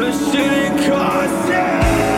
the shit it. closer